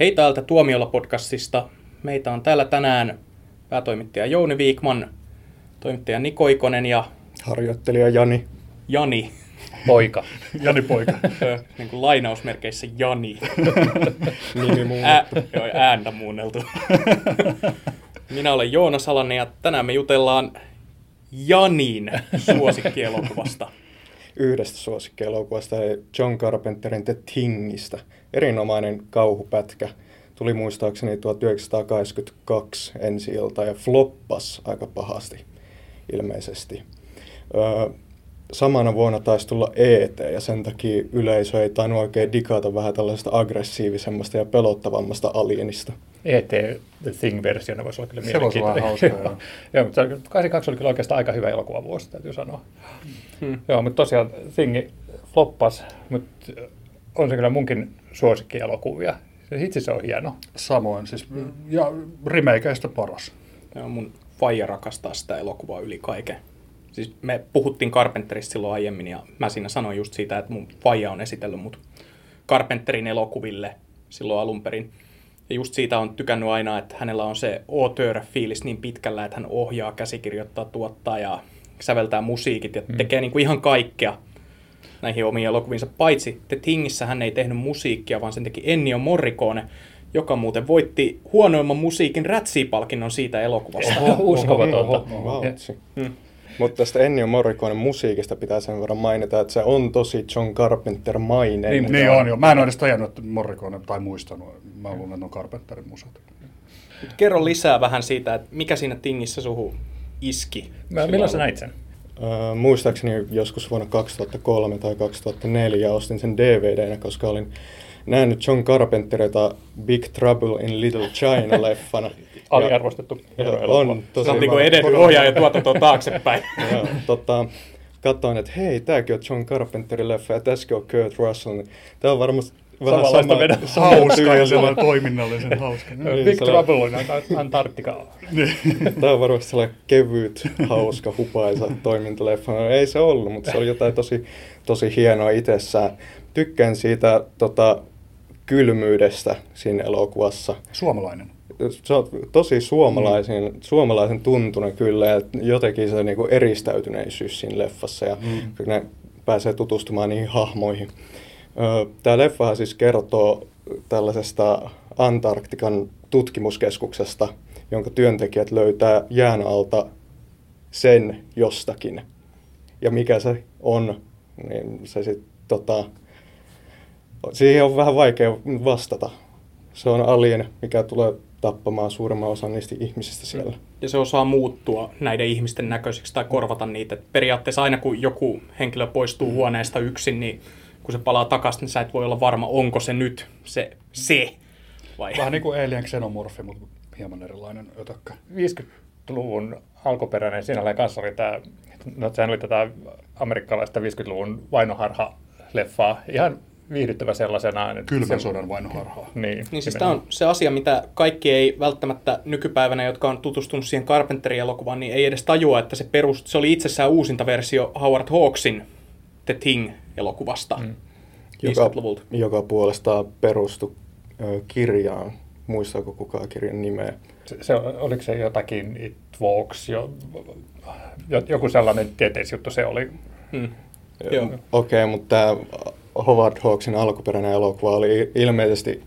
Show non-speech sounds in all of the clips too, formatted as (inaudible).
Hei täältä Tuomiolla-podcastista. Meitä on täällä tänään päätoimittaja Jouni Viikman, toimittaja Niko Ikonen ja Harjoittelija Jani. Jani. (laughs) Poika. Jani Poika. (laughs) Niin kuin lainausmerkeissä Jani. (laughs) Nimi muu. Ä, joo, ääntä muunneltu. Minä olen Joona Salanen ja tänään me jutellaan Janin suosikkielokuvasta. Yhdestä suosikkielokuvasta, John Carpenterin The Thingistä. Erinomainen kauhupätkä. Tuli muistaakseni 1982 ensi ilta ja floppas aika pahasti ilmeisesti. Öö, samana vuonna taisi tulla ET ja sen takia yleisö ei tainnut oikein digata vähän tällaisesta aggressiivisemmasta ja pelottavammasta alienista. E.T. The Thing-versiona voisi olla kyllä Se voisi olla mielenkiintoinen. hauska, joo. (laughs) joo, mutta 82 oli kyllä oikeastaan aika hyvä elokuvavuosi, täytyy sanoa. Hmm. Joo, mutta tosiaan Thingi floppas, mutta on se kyllä munkin suosikkielokuvia. Se Itse se on hieno. Samoin, siis, ja remakeista paras. Ja mun faija rakastaa sitä elokuvaa yli kaiken. Siis me puhuttiin Carpenterista silloin aiemmin ja mä siinä sanoin just siitä, että mun faija on esitellyt mut Carpenterin elokuville silloin alun perin. Ja just siitä on tykännyt aina, että hänellä on se auteur-fiilis niin pitkällä, että hän ohjaa, käsikirjoittaa, tuottaa ja säveltää musiikit ja tekee niin kuin ihan kaikkea näihin omiin elokuviinsa. Paitsi The Thingissä hän ei tehnyt musiikkia, vaan sen teki Ennio Morricone, joka muuten voitti huonoimman musiikin Rätsi-palkinnon siitä elokuvasta. Uskomatonta. Vautsi. Mm. Mutta tästä Ennio Morriconen musiikista pitää sen verran mainita, että se on tosi John Carpenter-mainen. Niin, niin on jo. Mä en ole edes tajunnut, että Morricone, tai muistanut. Mä luulen, että on Carpenterin musat. Kerro lisää vähän siitä, että mikä siinä Tingissä suhu iski. Mä, milloin sä näit sen? Öö, muistaakseni joskus vuonna 2003 tai 2004 ostin sen DVDnä, koska olin nähnyt John Carpenterita Big Trouble in Little China-leffana. (laughs) Ja- Aliarvostettu on tosi Se on niin edennyt ohjaaja tuotantoon taaksepäin. (laughs) Joo, tota, katsoin, että hei, tääkin on John Carpenterin leffa ja tässäkin on Kurt Russell. Tää on varmasti vähän Samanlaista sama, Hauska ja sellainen toiminnallisen hauska. Niin, Big Trouble on Ant- Antarktika. (laughs) Tämä on varmasti sellainen kevyt, hauska, hupaisa toimintaleffa. No, ei se ollut, mutta se oli jotain tosi, tosi hienoa itsessään. Tykkään siitä tota, kylmyydestä siinä elokuvassa. Suomalainen. Se on tosi suomalaisen, mm. suomalaisen tuntunen kyllä, ja jotenkin se niinku eristäytyneisyys siinä leffassa, ja mm. ne pääsee tutustumaan niihin hahmoihin. Tämä leffa siis kertoo tällaisesta Antarktikan tutkimuskeskuksesta, jonka työntekijät löytää jään alta sen jostakin. Ja mikä se on, niin se sitten tota, siihen on vähän vaikea vastata. Se on alien, mikä tulee tappamaan suurimman osan niistä ihmisistä siellä. Ja se osaa muuttua näiden ihmisten näköiseksi tai korvata niitä. Et periaatteessa aina kun joku henkilö poistuu huoneesta yksin, niin kun se palaa takaisin, niin sä et voi olla varma, onko se nyt se se. Vai? Vähän niin kuin Alien Xenomorphi, mutta hieman erilainen ötökkä. 50-luvun alkuperäinen sinällään kanssa oli tämä, no sehän oli tätä amerikkalaista 50-luvun vainoharha-leffaa. Ihan viihdyttävä sellaisenaan. että Kylmän sodan vainoharhaa. Niin, Niin siis tämä on se asia, mitä kaikki ei välttämättä nykypäivänä, jotka on tutustunut siihen Carpenterin elokuvaan, niin ei edes tajua, että se, perust, se oli itsessään uusinta versio Howard Hawksin The Thing-elokuvasta mm. Joka, 50-luvulta. joka puolestaan perustui ö, kirjaan. Muistaako kukaan kirjan nimeä? Se, se, oliko se jotakin It Walks, jo, jo, joku sellainen tieteisjuttu se oli. Mm. Joo. Okei, okay, mutta tämä Howard Hawksin alkuperäinen elokuva oli ilmeisesti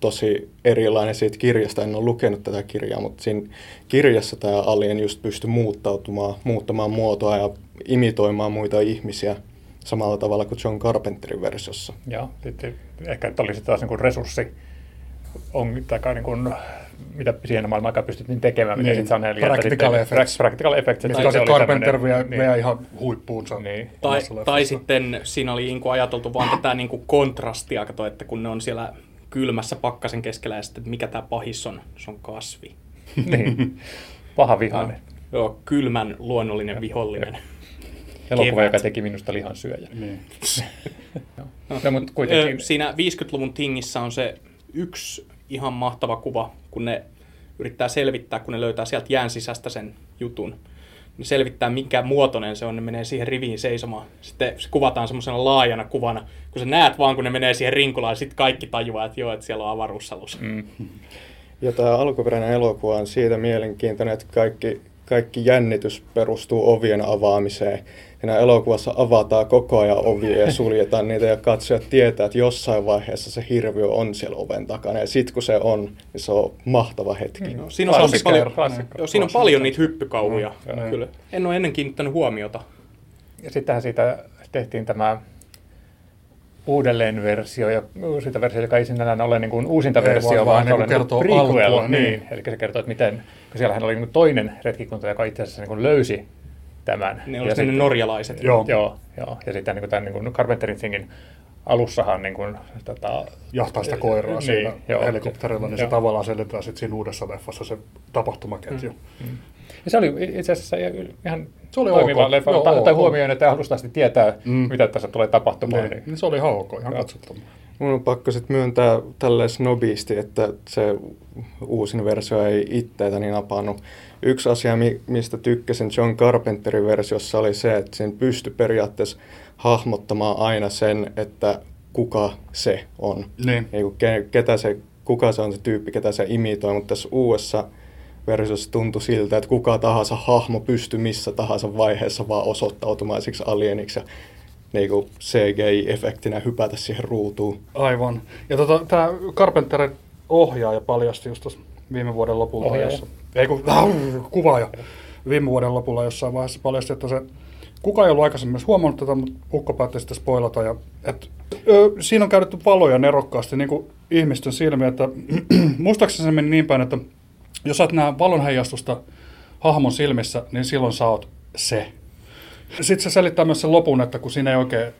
tosi erilainen siitä kirjasta. En ole lukenut tätä kirjaa, mutta siinä kirjassa tämä alien just pystyi muuttautumaan, muuttamaan muotoa ja imitoimaan muita ihmisiä samalla tavalla kuin John Carpenterin versiossa. Ja sitten ehkä että sitten taas niin resurssi, on, tai niin kuin, mitä siihen maailman aikaan pystyttiin tekemään, mitä Niin, sitten Sanelli. practical effects. Practical effects. että Mistä se Carpenter vie, vie ihan huippuunsa. Niin. Tai, tai sitten siinä oli niin kuin ajateltu vaan tätä niin kuin kontrastia, kato, että kun ne on siellä kylmässä pakkasen keskellä ja sitten että mikä tämä pahis on, se on kasvi. (laughs) niin. Paha vihainen. Joo, kylmän luonnollinen vihollinen. (laughs) Elokuva, Kevät. joka teki minusta lihan syöjä. Niin. (laughs) No, mutta kuitenkin. Ö, Siinä 50-luvun tingissä on se yksi ihan mahtava kuva, kun ne yrittää selvittää, kun ne löytää sieltä jään sisästä sen jutun. ne selvittää mikä muotoinen se on, ne menee siihen riviin seisomaan. Sitten se kuvataan semmoisena laajana kuvana, kun sä näet vaan, kun ne menee siihen rinkulaan, sitten kaikki tajuaa, että joo, että siellä on avaruusalus. Mm. Ja tämä alkuperäinen elokuva on siitä mielenkiintoinen, että kaikki, kaikki jännitys perustuu ovien avaamiseen. Ja elokuvassa avataan koko ajan ovia ja suljetaan niitä ja katsojat tietää, että jossain vaiheessa se hirviö on siellä oven takana. Ja sitten kun se on, niin se on mahtava hetki. Mm. Siinä on, paljon, joo, siinä on paljon niitä hyppykauhuja. Mm. Kyllä. En ole ennen kiinnittänyt huomiota. Ja sittenhän siitä tehtiin tämä uudelleen versio ja uusinta versio, joka ei sinällään ole niin kuin uusinta ei, versio, vaan, vaan, vaan niin kertoo prequel. Alkua, niin. niin. Eli se kertoo, että miten, kun siellähän oli niin kuin toinen retkikunta, joka itse asiassa niin kuin löysi tämän. Ne olivat ne norjalaiset. Joo. joo, joo. Ja sitten niin kuin tämän niin kuin Carpenterin Thingin alussahan niin kuin, tota, jahtaa sitä koiraa niin, siinä joo, helikopterilla, niin joo. se tavallaan selitetään sitten siinä uudessa leffassa se tapahtumaketju. Mm. Mm. Ja se oli itse asiassa ihan se oli toimiva ok. leffa, Joo, tai huomioon, että alusta asti tietää, mm. mitä tässä tulee tapahtumaan. Niin, niin. se oli ihan ok, ihan katsottava. Mun on pakko sitten myöntää tälle snobisti, että se uusin versio ei itteitä niin napannut. Yksi asia, mistä tykkäsin John Carpenterin versiossa oli se, että sen pystyi periaatteessa hahmottamaan aina sen, että kuka se on. Niin. ketä se, kuka se on se tyyppi, ketä se imitoi, mutta tässä uudessa versiossa tuntui siltä, että kuka tahansa hahmo pystyy missä tahansa vaiheessa vaan osoittautumaiseksi alieniksi ja niin kuin CGI-efektinä hypätä siihen ruutuun. Aivan. Ja tota, tämä Carpenterin ohjaaja paljasti just viime vuoden lopulla. Ohjaaja. Jossa, ei kun, (laughs) kuvaaja. Viime vuoden lopulla jossain vaiheessa paljasti, että se Kuka ei ollut aikaisemmin huomannut tätä, mutta Ukko päätti sitten spoilata. Ja, et, ö, siinä on käytetty valoja nerokkaasti niin kuin ihmisten silmiä, että (clears throat) muistaakseni se meni niin päin, että jos sä näe valonheijastusta hahmon silmissä, niin silloin sä oot se. Sitten se selittää myös sen lopun, että kun siinä ei oikein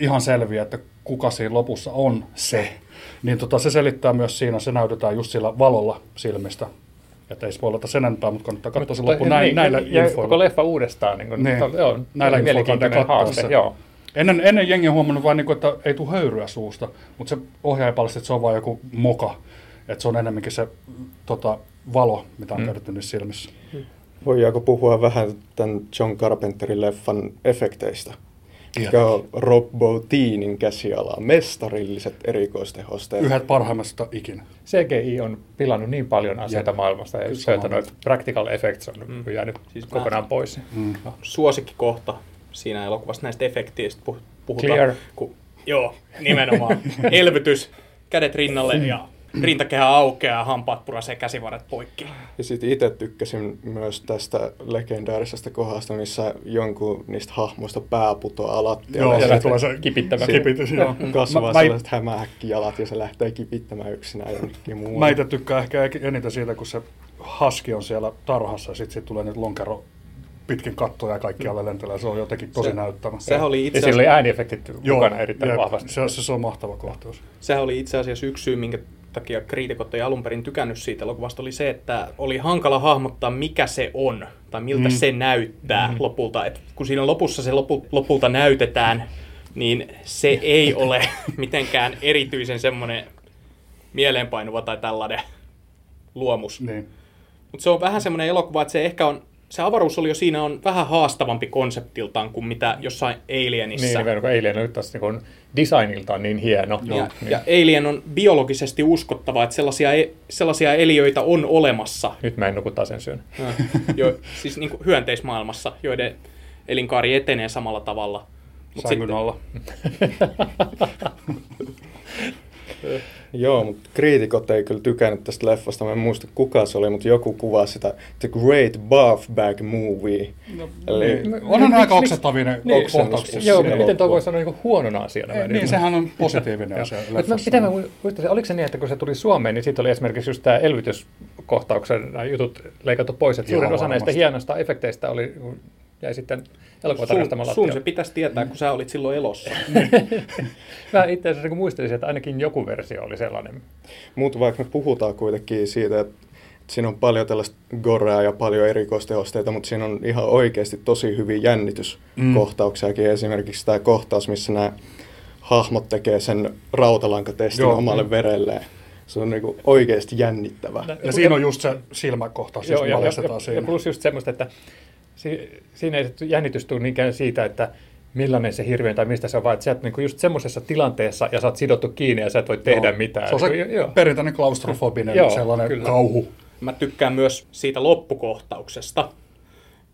ihan selviä, että kuka siinä lopussa on se, niin tota, se selittää myös siinä, se näytetään just sillä valolla silmistä. Että ei spoilata sen enempää, mutta kannattaa katsoa se loppu näin, niin, näillä ja infoilla. koko leffa uudestaan. Niin kuin, niin, to, joo, näillä infoilla haaste, joo. Ennen, ennen jengi on huomannut vain, niin kuin, että ei tule höyryä suusta, mutta se ohjaaja paljasti, että se on vain joku moka. Että se on enemmänkin se tota, valo, mitä on mm. käytetty niissä silmissä. Voidaanko puhua vähän tämän John Carpenterin leffan efekteistä? Mikä on Rob Botinin käsiala, mestarilliset erikoistehosteet. Yhdet parhaimmasta ikinä. CGI on pilannut niin paljon asioita ja, maailmasta, ja se, että noita practical effects on mm. jäänyt siis kokonaan mä, pois. Mm. Suosikkikohta siinä elokuvassa näistä efekteistä puhutaan. Clear. Ku, joo, nimenomaan. (laughs) Elvytys, kädet rinnalle ja rintakehä aukeaa, hampaat purasee käsivarret poikki. Ja sitten itse tykkäsin myös tästä legendaarisesta kohdasta, missä jonkun niistä hahmoista pää putoaa lattialle. Joo, ja se tulee se kipittävä. Kipitys, joo. (laughs) Kasvaa mä, sellaiset hämähäkkijalat ja se lähtee kipittämään yksinään jonnekin muualle. Mä itse tykkään ehkä eniten siitä, kun se haski on siellä tarhassa ja sitten sit tulee nyt lonkero pitkin kattoja ja kaikki alle lentelee. Se on jotenkin tosi se, näyttävä. Sehän oli itse asiassa... Ja sillä oli ääniefektit mukana erittäin ja vahvasti. Se, se, se, on mahtava kohtaus. Sehän oli itse asiassa yksi syy, minkä takia kriitikot ei alun perin tykännyt siitä elokuvasta, oli se, että oli hankala hahmottaa, mikä se on, tai miltä mm. se näyttää mm. lopulta. Et kun siinä lopussa se lopu, lopulta näytetään, niin se ei (laughs) ole mitenkään erityisen semmoinen mieleenpainuva tai tällainen luomus. Niin. Mutta se on vähän semmoinen elokuva, että se ehkä on se avaruusolio siinä on vähän haastavampi konseptiltaan kuin mitä jossain Alienissa. Niin, kun Alien on taas niin designiltaan niin hieno. Ja, ja, niin. ja Alien on biologisesti uskottava, että sellaisia, e- sellaisia eliöitä on olemassa. Nyt mä en nukuta sen syön. jo, siis niin kuin hyönteismaailmassa, joiden elinkaari etenee samalla tavalla. Mut Sängyn sitten... alla. (laughs) (laughs) Joo, mutta kriitikot ei kyllä tykännyt tästä leffasta. Mä en muista kuka se oli, mutta joku kuvasi sitä The Great Buff Bag Movie. No, Eli, niin, onhan aika oksettavinen niin, kohtaus. Joo, miten tuo voi sanoa niin huonona asiana? Ei, niin, sehän on (laughs) positiivinen asia leffassa. Mitä mä muistan, oliko se niin, että kun se tuli Suomeen, niin siitä oli esimerkiksi just tämä elvytyskohtauksen jutut leikattu pois, että suurin osa näistä hienoista efekteistä oli jäi sitten elokuva tarkastamalla. Sun, sun se pitäisi tietää, mm. kun sä olit silloin elossa. (laughs) Mä itse asiassa niin muistelisin, että ainakin joku versio oli sellainen. Mutta vaikka me puhutaan kuitenkin siitä, että siinä on paljon tällaista gorea ja paljon erikoistehosteita, mutta siinä on ihan oikeasti tosi hyviä jännityskohtauksiakin. Mm. Esimerkiksi tämä kohtaus, missä nämä hahmot tekee sen rautalankatestin Joo. omalle mm. verelleen. Se on niinku oikeasti jännittävä. Ja, ja siinä on just se silmäkohtaus, jos Joo, ja, ja, ja, ja plus just semmoista, että si, siinä ei jännitys tule niinkään siitä, että millainen se hirviö tai mistä se on, vaan että sä oot niinku just semmoisessa tilanteessa ja sä oot sidottu kiinni ja sä et voi tehdä Joo. mitään. Se on se Joo. perinteinen klaustrofobinen Joo, sellainen kyllä. kauhu. Mä tykkään myös siitä loppukohtauksesta,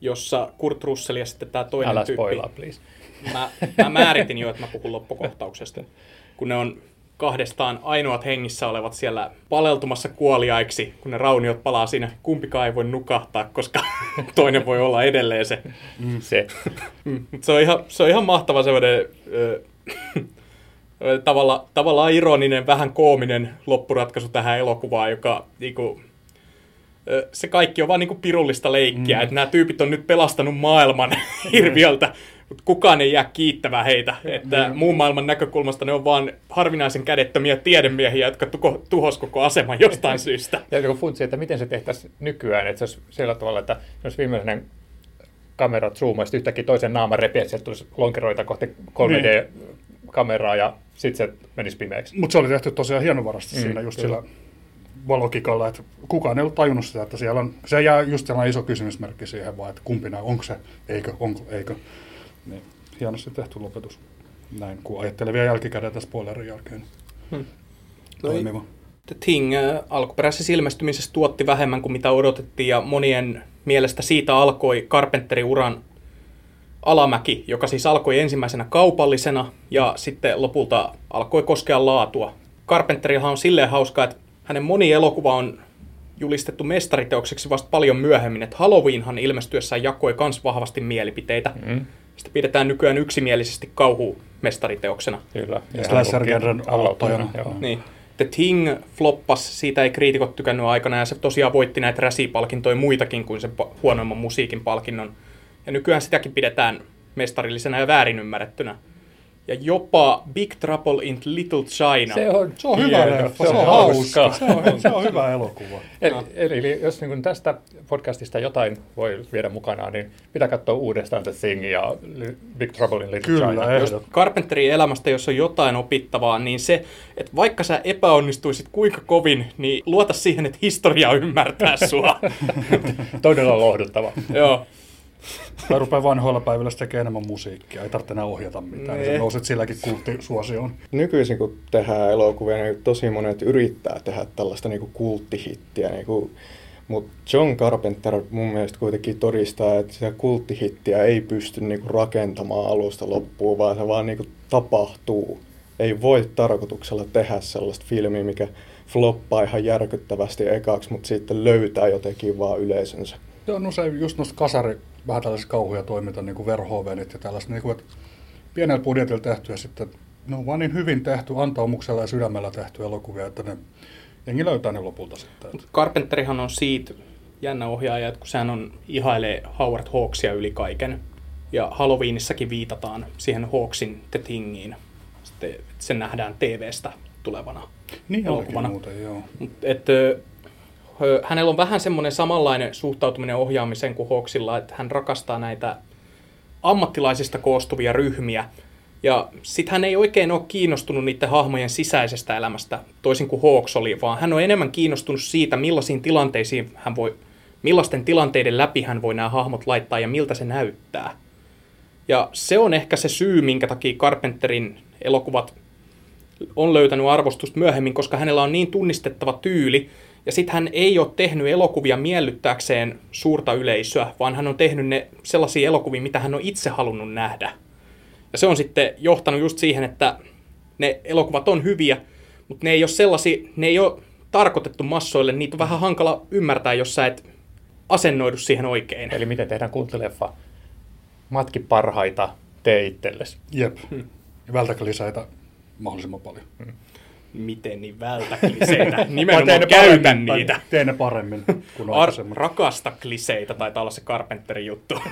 jossa Kurt Russell ja sitten tämä toinen Älä tyyppi. spoilaa, please. Mä, mä määritin jo, että mä puhun loppukohtauksesta. Kun ne on kahdestaan ainoat hengissä olevat siellä paleltumassa kuoliaiksi, kun ne rauniot palaa siinä. Kumpikaan ei voi nukahtaa, koska (laughs) toinen voi olla edelleen se. Se. Mm, se, on ihan, se on ihan mahtava semmoinen ö, tavalla, tavallaan ironinen, vähän koominen loppuratkaisu tähän elokuvaan, joka niinku, ö, se kaikki on vaan niinku pirullista leikkiä, mm. että nämä tyypit on nyt pelastanut maailman (laughs) hirviöltä, mutta kukaan ei jää kiittämään heitä. Että muun maailman näkökulmasta ne on vaan harvinaisen kädettömiä tiedemiehiä, jotka tuko, tuhos koko aseman jostain (laughs) syystä. Ja joku funtsi, että miten se tehtäisiin nykyään, että se olisi sillä tavalla, että jos viimeinen kamera zoomaisi yhtäkkiä toisen naaman repiä, että sieltä tulisi lonkeroita kohti 3D-kameraa ja sitten se menisi pimeäksi. Mutta se oli tehty tosiaan hienovarasti mm, siinä just kyllä. sillä valokikalla, että kukaan ei ollut tajunnut sitä, että siellä on, se jää just sellainen iso kysymysmerkki siihen vaan, että kumpi nämä, onko se, eikö, onko, eikö. Niin, hienosti tehty lopetus. Näin, kun ajattelee vielä jälkikäteen tässä spoilerin jälkeen. Hmm. Toimiva. The Thing äh, alkuperäisessä ilmestymisessä tuotti vähemmän kuin mitä odotettiin ja monien mielestä siitä alkoi Carpenterin uran alamäki, joka siis alkoi ensimmäisenä kaupallisena ja sitten lopulta alkoi koskea laatua. Carpenterillahan on silleen hauskaa, että hänen moni elokuva on julistettu mestariteokseksi vasta paljon myöhemmin, että Halloweenhan ilmestyessään jakoi myös vahvasti mielipiteitä. Mm. Sitä pidetään nykyään yksimielisesti kauhumestariteoksena. Kyllä. Ja slasher-genren aloittajana. Joo. Niin. The Thing floppas, siitä ei kriitikot tykännyt aikana, ja se tosiaan voitti näitä räsipalkintoja muitakin kuin sen huonoimman musiikin palkinnon. Ja nykyään sitäkin pidetään mestarillisena ja väärin ymmärrettynä. Ja jopa Big Trouble in Little China. Se on, Se on hyvä leffa, se on hauska. Se on, se on hyvä elokuva. Eli, eli, eli jos niin tästä podcastista jotain voi viedä mukanaan, niin pitää katsoa uudestaan The Thing ja Big Trouble in Little Kyllä, China. ehdot- Jos Carpenterin elämästä, jos on jotain opittavaa, niin se, että vaikka sä epäonnistuisit kuinka kovin, niin luota siihen, että historia ymmärtää sua. (laughs) Todella lohduttava. Joo. Tai rupeaa vanhoilla päivillä sitten tekemään enemmän musiikkia, ei tarvitse enää ohjata mitään, niin nouset silläkin kulttisuosioon. Nykyisin kun tehdään elokuvia, niin tosi monet yrittää tehdä tällaista niin kuin kulttihittiä. Niin kuin, mutta John Carpenter mun mielestä kuitenkin todistaa, että sitä kulttihittiä ei pysty niin kuin rakentamaan alusta loppuun, vaan se vaan niin kuin tapahtuu. Ei voi tarkoituksella tehdä sellaista filmiä, mikä floppaa ihan järkyttävästi ekaksi, mutta sitten löytää jotenkin vaan yleisönsä. Joo, no se just noista kasari, vähän tällaisia kauhuja toiminta, niin kuin Verhoevenit ja tällaista, niin kuin, että pienellä budjetilla tehty ja sitten ne on vaan niin hyvin tehty, antaumuksella ja sydämellä tehty elokuvia, että ne jengi löytää ne lopulta sitten. Carpenterihan on siitä jännä ohjaaja, että kun sehän on ihailee Howard Hawksia yli kaiken. Ja Halloweenissakin viitataan siihen Hawksin The Thingiin. Sitten että se nähdään TVstä tulevana Niin elokuvana. muuten, joo. Mut Et, hänellä on vähän semmoinen samanlainen suhtautuminen ohjaamiseen kuin Hawksilla, että hän rakastaa näitä ammattilaisista koostuvia ryhmiä. Ja sitten hän ei oikein ole kiinnostunut niiden hahmojen sisäisestä elämästä, toisin kuin Hawks oli, vaan hän on enemmän kiinnostunut siitä, millaisiin tilanteisiin hän voi, millaisten tilanteiden läpi hän voi nämä hahmot laittaa ja miltä se näyttää. Ja se on ehkä se syy, minkä takia Carpenterin elokuvat on löytänyt arvostusta myöhemmin, koska hänellä on niin tunnistettava tyyli, ja sitten hän ei ole tehnyt elokuvia miellyttääkseen suurta yleisöä, vaan hän on tehnyt ne sellaisia elokuvia, mitä hän on itse halunnut nähdä. Ja se on sitten johtanut just siihen, että ne elokuvat on hyviä, mutta ne ei ole sellaisia, ne ei ole tarkoitettu massoille, niitä on vähän hankala ymmärtää, jos sä et asennoidu siihen oikein. Eli miten tehdään kulttileffa? Matki parhaita, tee itsellesi. Jep. Ja vältäkö lisäitä mahdollisimman paljon. Miten niin vältä kliseitä? (laughs) Nimenomaan ne käytän paremmin, tai niitä. Teen ne paremmin kuin Ar- rakasta kliseitä taitaa olla se Carpenterin juttu.